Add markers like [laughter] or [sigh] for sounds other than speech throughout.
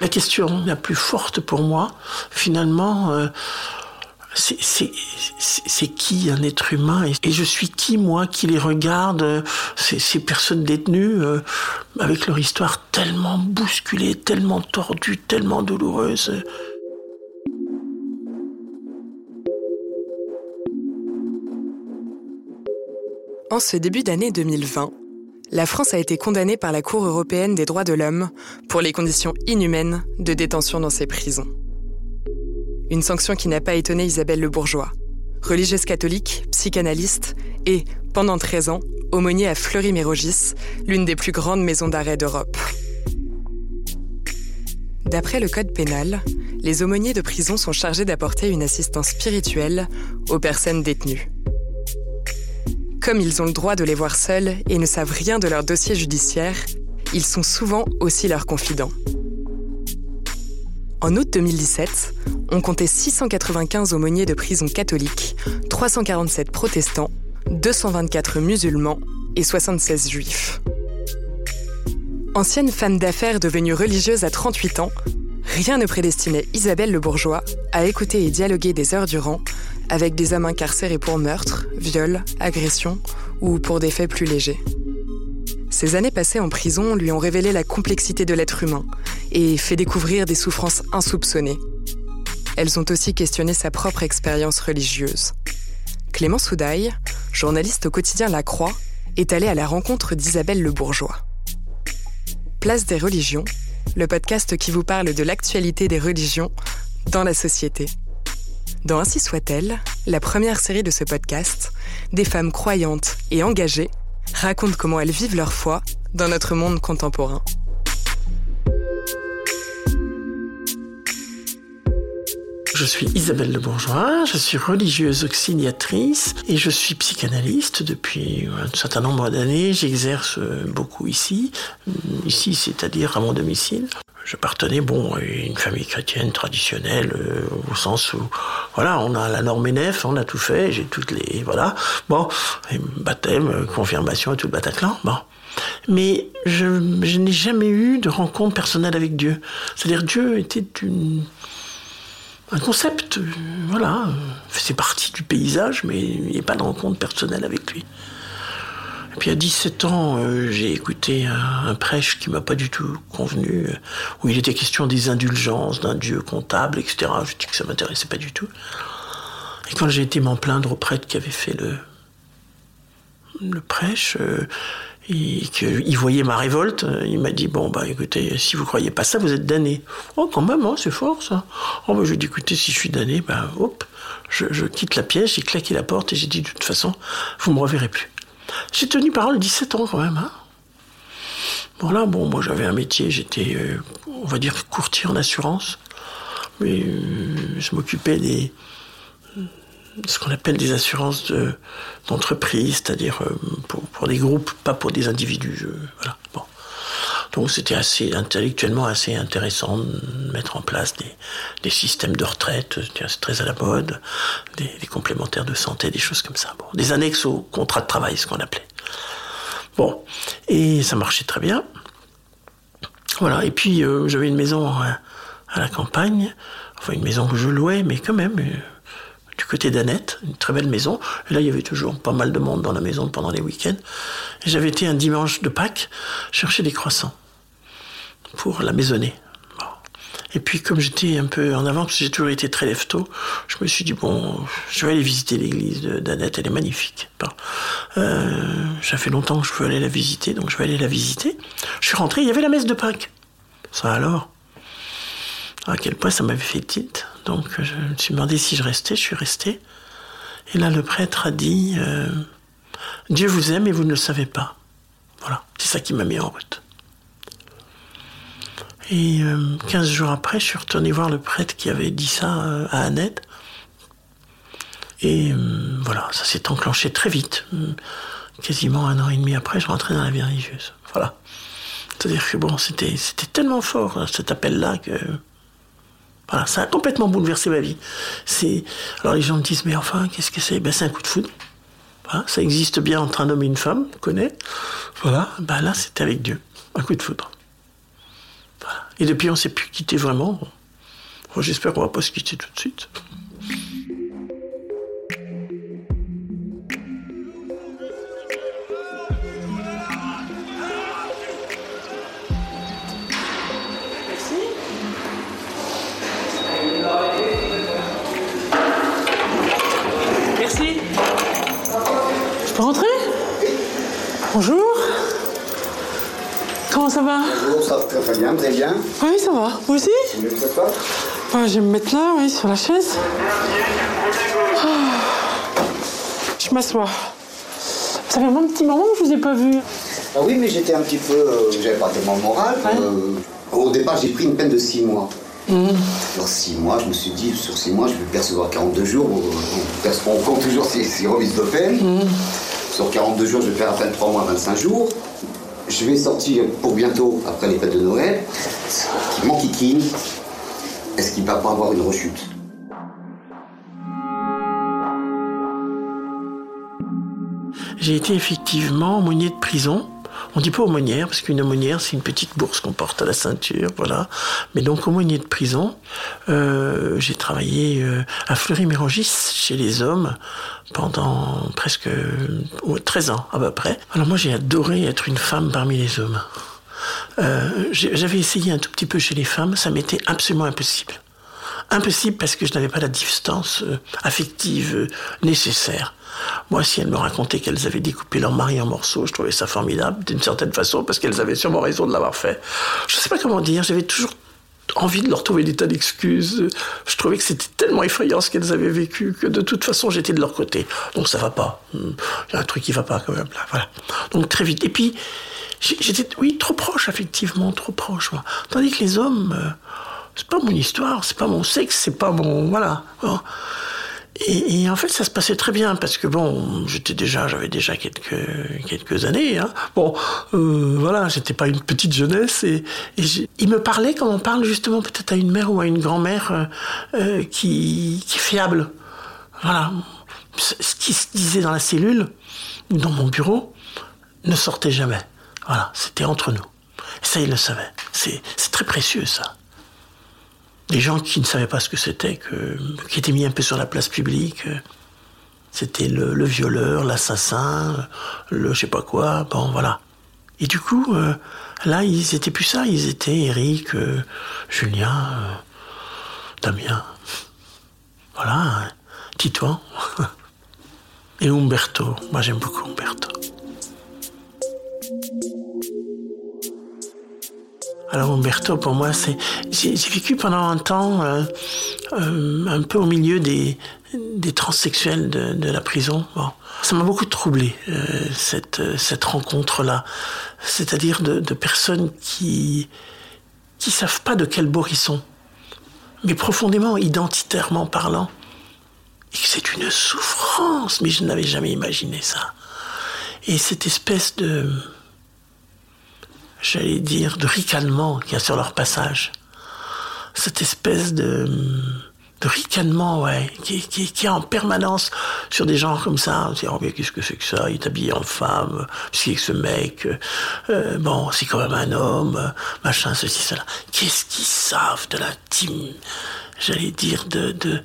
La question la plus forte pour moi, finalement, euh, c'est qui un être humain et, je suis qui moi qui les regarde euh, ces, personnes détenues euh, avec leur histoire tellement bousculée, tellement tordue, tellement douloureuse. En ce début d'année 2020, la France a été condamnée par la Cour européenne des droits de l'homme pour les conditions inhumaines de détention dans ses prisons. Une sanction qui n'a pas étonné Isabelle Le Bourgeois. Religieuse catholique, psychanalyste et, pendant 13 ans, aumônier à Fleury-Mérogis, l'une des plus grandes maisons d'arrêt d'Europe. D'après le Code pénal, les aumôniers de prison sont chargés d'apporter une assistance spirituelle aux personnes détenues. Comme ils ont le droit de les voir seuls et ne savent rien de leur dossier judiciaire, ils sont souvent aussi leurs confidents. En août 2017, on comptait 695 aumôniers de prison catholiques, 347 protestants, 224 musulmans et 76 juifs. Ancienne femme d'affaires devenue religieuse à 38 ans, rien ne prédestinait Isabelle Le Bourgeois à écouter et dialoguer des heures durant avec des hommes incarcérés pour meurtre, viol, agression ou pour des faits plus légers. Ces années passées en prison lui ont révélé la complexité de l'être humain et fait découvrir des souffrances insoupçonnées. Elles ont aussi questionné sa propre expérience religieuse. Clément Soudaille, journaliste au quotidien La Croix, est allé à la rencontre d'Isabelle Le Bourgeois. Place des religions, le podcast qui vous parle de l'actualité des religions dans la société. Dans Ainsi soit-elle, la première série de ce podcast, des femmes croyantes et engagées racontent comment elles vivent leur foi dans notre monde contemporain. Je suis Isabelle Le Bourgeois, je suis religieuse auxiliatrice et je suis psychanalyste depuis un certain nombre d'années. J'exerce beaucoup ici, ici c'est-à-dire à mon domicile j'appartenais bon à une famille chrétienne traditionnelle euh, au sens où voilà on a la norme NF on a tout fait j'ai toutes les voilà. Bon baptême confirmation et tout le Bataclan bon. Mais je, n'ai jamais eu de rencontre personnelle avec Dieu. C'est-à-dire Dieu était un concept euh, voilà. C'est partie du paysage mais il n'y a pas de rencontre personnelle avec lui et puis à 17 ans, euh, j'ai écouté un, prêche qui m'a pas du tout convenu, euh, où il était question des indulgences, d'un Dieu comptable, etc. Je dis que ça m'intéressait pas du tout. Et quand j'ai été m'en plaindre au prêtre qui avait fait le, le prêche, euh, et qu'il voyait ma révolte, il m'a dit bon bah écoutez, si vous croyez pas ça, vous êtes damné. Oh quand même, hein, c'est fort ça. Oh bah je lui ai dit écoutez, si je suis damné, bah hop, je, je quitte la pièce, j'ai claqué la porte et j'ai dit de toute façon, vous me reverrez plus. J'ai tenu parole 17 ans quand même. Hein. Bon là, bon, moi j'avais un métier, j'étais, euh, on va dire, courtier en assurance. Mais euh, je m'occupais des, ce qu'on appelle des assurances d'entreprise, c'est-à-dire euh, pour, pour, des groupes, pas pour des individus. voilà. Donc c'était assez intellectuellement assez intéressant de mettre en place des, systèmes de retraite, c'est très à la mode, des, complémentaires de santé, des choses comme ça. Bon, des annexes au contrat de travail, ce qu'on appelait. Bon, et ça marchait très bien. Voilà, et puis euh, j'avais une maison à, la campagne, enfin une maison que je louais, mais quand même euh, du côté d'Annette, une très belle maison. Et là, il y avait toujours pas mal de monde dans la maison pendant les week-ends. J'avais été un dimanche de Pâques chercher des croissants pour la maisonnée. Et puis comme j'étais un peu en avant, parce que j'ai toujours été très lève je me suis dit, bon, je vais aller visiter l'église d'Annette, elle est magnifique. Euh, ça fait longtemps que je veux aller la visiter, donc je vais aller la visiter. Je suis rentré, il y avait la messe de Pâques. Ça alors? À quel point ça m'avait fait tilt. Donc je me suis demandé si je restais, je suis resté. Et là, le prêtre a dit, euh, Dieu vous aime et vous ne le savez pas. Voilà, c'est ça qui m'a mis en route. Et 15 jours après, je suis retourné voir le prêtre qui avait dit ça à Annette. Et voilà, ça s'est enclenché très vite. Quasiment un an et demi après, je rentrais dans la vie religieuse. Voilà. C'est-à-dire que bon, c'était, tellement fort, hein, cet appel-là, que. Voilà, ça a complètement bouleversé ma vie. Alors les gens me disent, mais enfin, qu'est-ce que c'est? Ben, C'est un coup de foudre. Ça existe bien entre un homme et une femme, on connaît. Voilà, ben là, c'était avec Dieu. Un coup de foudre. Et depuis, on ne s'est plus quitté vraiment. j'espère qu'on ne va pas se quitter tout de suite. peux rentrer? Bonjour. Comment ça va? Ça va bien, très bien. Oui, ça va. Vous aussi Vous pas Je vais me mettre là, oui, sur la chaise. Ah. Je m'assois. Ça fait un petit moment que je vous ai pas vu. Ah oui, mais j'étais un petit peu. Euh, j'avais pas tellement moral. Euh, au départ, j'ai pris une peine de 6 mois. Mmh. Alors 6 mois, je me suis dit, sur 6 mois, je vais percevoir 42 jours. On, compte toujours ces, ces remises de peine. Mmh. Sur 42 jours, je vais faire à peine 3 mois, 25 jours. Je vais sortir pour bientôt, après les fêtes de Noël. Mon kikine, est-ce qu'il va pas avoir une rechute? J'ai été effectivement aumônier de prison on dit pas aumônière, parce qu'une aumônière, c'est une petite bourse qu'on porte à la ceinture, voilà. Mais donc aumônier de prison, euh, j'ai travaillé euh, à Fleury-Mérangis chez les hommes pendant presque 13 ans à peu près. Alors moi j'ai adoré être une femme parmi les hommes. Euh, j'avais essayé un tout petit peu chez les femmes, ça m'était absolument impossible. Impossible parce que je n'avais pas la distance affective nécessaire. Moi, si elles me racontaient qu'elles avaient découpé leur mari en morceaux, je trouvais ça formidable, d'une certaine façon, parce qu'elles avaient sûrement raison de l'avoir fait. Je ne sais pas comment dire, j'avais toujours envie de leur trouver des tas d'excuses. Je trouvais que c'était tellement effrayant ce qu'elles avaient vécu que de toute façon j'étais de leur côté. Donc ça va pas. Hmm. Il y a un truc qui va pas quand même là. Voilà. Donc très vite. Et puis j'étais oui trop proche effectivement trop proche. Moi. Tandis que les hommes, euh, c'est pas mon histoire, c'est pas mon sexe, c'est pas mon voilà. Et, en fait, ça se passait très bien parce que bon, j'étais déjà, j'avais déjà quelques quelques années. Hein. Bon, euh, voilà, j'étais pas une petite jeunesse et, il me parlait comme on parle justement peut-être à une mère ou à une grand-mère euh, euh, qui, qui est fiable. Voilà, ce qui se disait dans la cellule dans mon bureau ne sortait jamais. Voilà, c'était entre nous. Et ça, il le savait. C'est très précieux ça des gens qui ne savaient pas ce que c'était, qui étaient mis un peu sur la place publique. C'était le, violeur, l'assassin, le je sais pas quoi, bon voilà. Et du coup, euh, là, ils étaient plus ça, ils étaient Eric, euh, Julien, euh, Damien, voilà, Titouan. [laughs] Et Umberto, moi j'aime beaucoup Umberto. Alors Umberto, pour moi, j'ai vécu pendant un temps euh, euh, un peu au milieu des, transsexuels de, la prison. Bon, ça m'a beaucoup troublé euh, cette rencontre-là, c'est-à-dire de, de, personnes qui qui savent pas de quel bord ils sont, mais profondément identitairement parlant, et que c'est une souffrance. Mais je n'avais jamais imaginé ça. Et cette espèce de j'allais dire, de ricanement qu'il y a sur leur passage. Cette espèce de, de ricanement, ouais, qui, qui, qui est en permanence sur des gens comme ça. On se dit, oh, mais qu'est-ce que c'est que ça? Il est habillé en femme, c'est ce mec, euh, bon, c'est quand même un homme, machin, ceci, cela. Qu'est-ce qu'ils savent de l'intime, j'allais dire, de, de,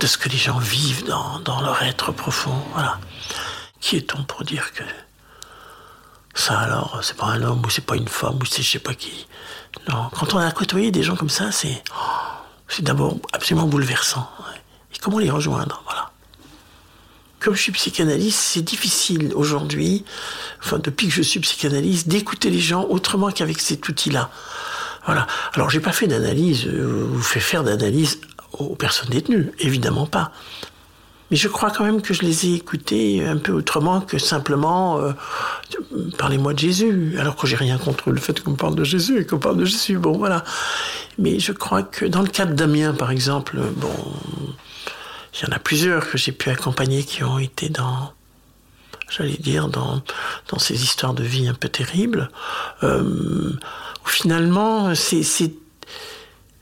de ce que les gens vivent dans, dans leur être profond, voilà. Qui est-on pour dire que ça alors, c'est pas un homme ou c'est pas une femme ou c'est je sais pas qui. Non, quand on a côtoyé des gens comme ça, c'est c'est d'abord absolument bouleversant. Et comment les rejoindre, voilà. Comme je suis psychanalyste, c'est difficile aujourd'hui, enfin depuis que je suis psychanalyste, d'écouter les gens autrement qu'avec cet outil-là. Voilà. Alors j'ai pas fait d'analyse euh, ou fait faire d'analyse aux personnes détenues, évidemment pas. Mais je crois quand même que je les ai écoutés un peu autrement que simplement euh, parlez-moi de Jésus, alors que j'ai rien contre le fait qu'on parle de Jésus et qu'on parle de Jésus. Bon, voilà. Mais je crois que dans le cas de Damien, par exemple, bon, il y en a plusieurs que j'ai pu accompagner qui ont été dans, j'allais dire, dans, dans ces histoires de vie un peu terribles. Euh, finalement, c'est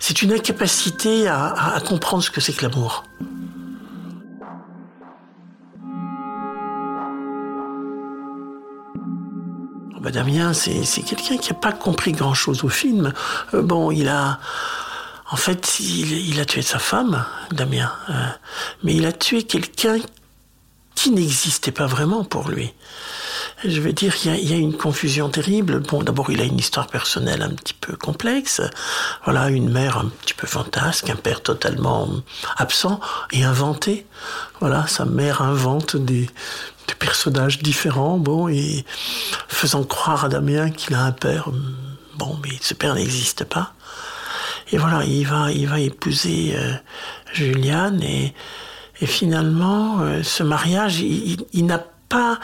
c'est une incapacité à, comprendre ce que c'est que l'amour. Bah, Damien, c'est quelqu'un qui n'a pas compris grand-chose au film. Euh, bon, il a... En fait, il, a tué sa femme, Damien. Euh, mais il a tué quelqu'un qui n'existait pas vraiment pour lui. Je veux dire, il y, a, il y a une confusion terrible. Bon, d'abord, il a une histoire personnelle un petit peu complexe. Voilà, une mère un petit peu fantasque, un père totalement absent et inventé. Voilà, sa mère invente des, des personnages différents, bon, et faisant croire à Damien qu'il a un père. Bon, mais ce père n'existe pas. Et voilà, il va, il va épouser euh, Juliane et, finalement, euh, ce mariage, il, il n'a pas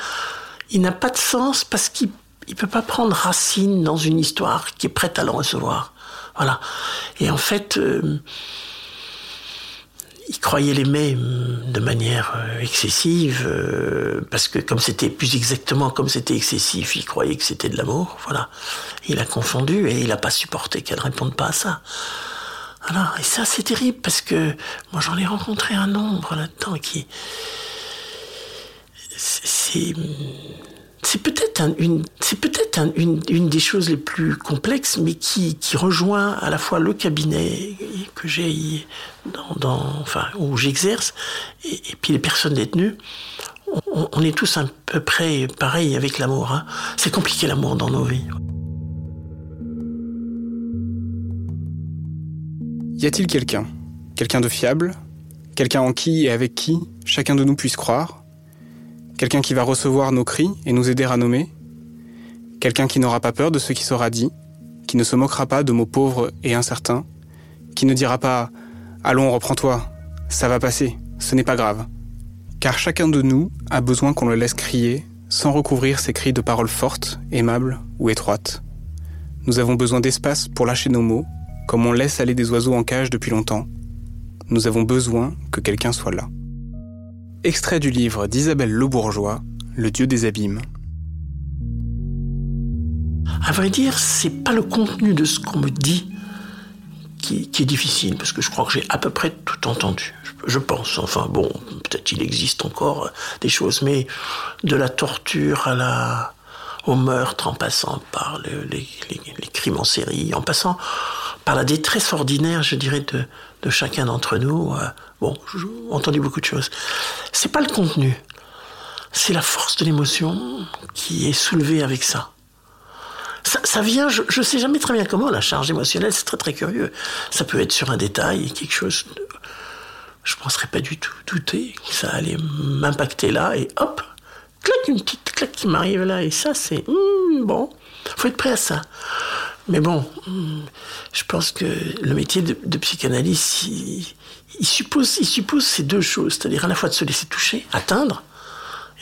il n'a pas de sens parce qu'il ne peut pas prendre racine dans une histoire qui est prête à le recevoir. Voilà. Et en fait, euh, il croyait l'aimer hum, de manière euh, excessive, euh, parce que comme c'était plus exactement comme c'était excessif, il croyait que c'était de l'amour. Voilà. Il a confondu et il n'a pas supporté qu'elle réponde pas à ça. Voilà. Et ça, c'est terrible parce que moi, j'en ai rencontré un nombre là-dedans qui c'est c'est peut-être une, c'est peut-être une, une, des choses les plus complexes, mais qui, qui rejoint à la fois le cabinet que j'ai dans, enfin où j'exerce et, puis les personnes détenues. On, est tous à peu près pareil avec l'amour. Hein. C'est compliqué l'amour dans nos vies. Y a-t-il quelqu'un, quelqu'un de fiable, quelqu'un en qui et avec qui chacun de nous puisse croire? Quelqu'un qui va recevoir nos cris et nous aider à nommer? Quelqu'un qui n'aura pas peur de ce qui sera dit, qui ne se moquera pas de mots pauvres et incertains, qui ne dira pas ⁇ Allons, reprends-toi, ça va passer, ce n'est pas grave ⁇ Car chacun de nous a besoin qu'on le laisse crier sans recouvrir ses cris de paroles fortes, aimables ou étroites. Nous avons besoin d'espace pour lâcher nos mots, comme on laisse aller des oiseaux en cage depuis longtemps. Nous avons besoin que quelqu'un soit là. Extrait du livre d'Isabelle Le Bourgeois, Le Dieu des abîmes. À vrai dire, c'est pas le contenu de ce qu'on me dit qui, est difficile, parce que je crois que j'ai à peu près tout entendu. Je, pense. Enfin bon, peut-être il existe encore des choses, mais de la torture à la au meurtre, en passant par les, crimes en série, en passant par la détresse ordinaire, je dirais, de, de chacun d'entre nous. Euh, bon, j'ai entendu beaucoup de choses. C'est pas le contenu, c'est la force de l'émotion qui est soulevée avec ça. Ça, vient, je, ne sais jamais très bien comment, la charge émotionnelle, c'est très très curieux. Ça peut être sur un détail, quelque chose. Je ne penserais pas du tout douter que ça allait m'impacter là, et hop, clac, une petite claque qui m'arrive là, et ça, c'est. Hmm, bon, faut être prêt à ça. Mais bon, je pense que le métier de, psychanalyste, il, suppose, il suppose ces deux choses, c'est-à-dire à la fois de se laisser toucher, atteindre,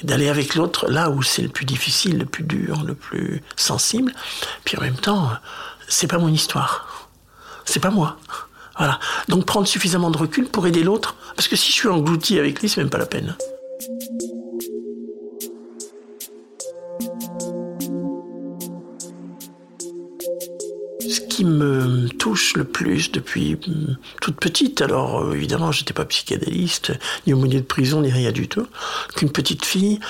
d'aller avec l'autre là où c'est le plus difficile, le plus dur, le plus sensible. Puis en même temps, c'est pas mon histoire, c'est pas moi. Voilà. Donc prendre suffisamment de recul pour aider l'autre, parce que si je suis englouti avec lui, c'est même pas la peine. Me touche le plus depuis mm, toute petite, alors euh, évidemment j'étais pas psychanalyste, ni aumônier de prison, ni rien du tout, qu'une petite fille,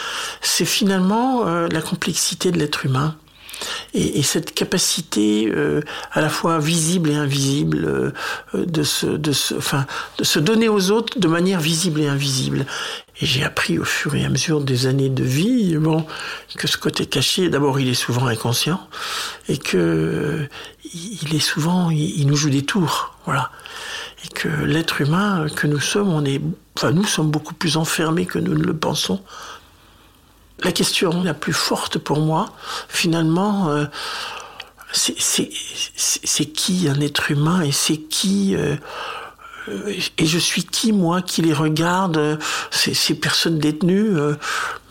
c'est finalement euh, la complexité de l'être humain. Et, cette capacité euh, à la fois visible et invisible de, se, de, se, donner aux autres de manière visible et invisible. Et j'ai appris au fur et à mesure des années de vie, que ce côté caché, d'abord, il est souvent inconscient, et que il est souvent, il, nous joue des tours, voilà. Et que l'être humain que nous sommes, on est, enfin, nous sommes beaucoup plus enfermés que nous ne le pensons. La question la plus forte pour moi, finalement, euh, c'est qui un être humain et c'est qui euh, et je suis qui, moi, qui les regarde, ces, ces personnes détenues, euh,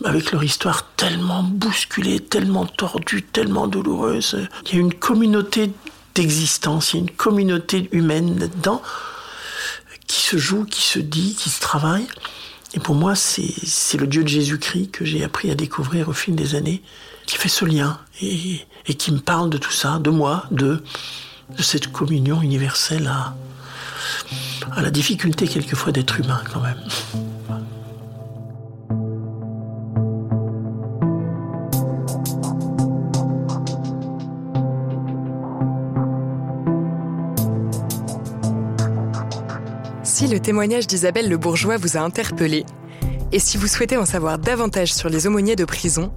avec leur histoire tellement bousculée, tellement tordue, tellement douloureuse. Il y a une communauté d'existence, il y a une communauté humaine là-dedans qui se joue, qui se dit, qui se travaille. Et pour moi, c'est le Dieu de Jésus-Christ que j'ai appris à découvrir au fil des années, qui fait ce lien et, qui me parle de tout ça, de moi, de, cette communion universelle à la difficulté quelquefois d'être humain quand même. Témoignage d'Isabelle Le Bourgeois vous a interpellé, et si vous souhaitez en savoir davantage sur les aumôniers de prison,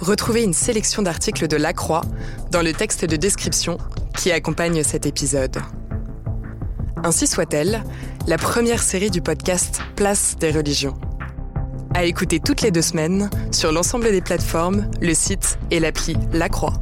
retrouvez une sélection d'articles de La Croix dans le texte de description qui accompagne cet épisode. Ainsi soit-elle, la première série du podcast Place des religions. À écouter toutes les deux semaines sur l'ensemble des plateformes, le site et l'appli La Croix.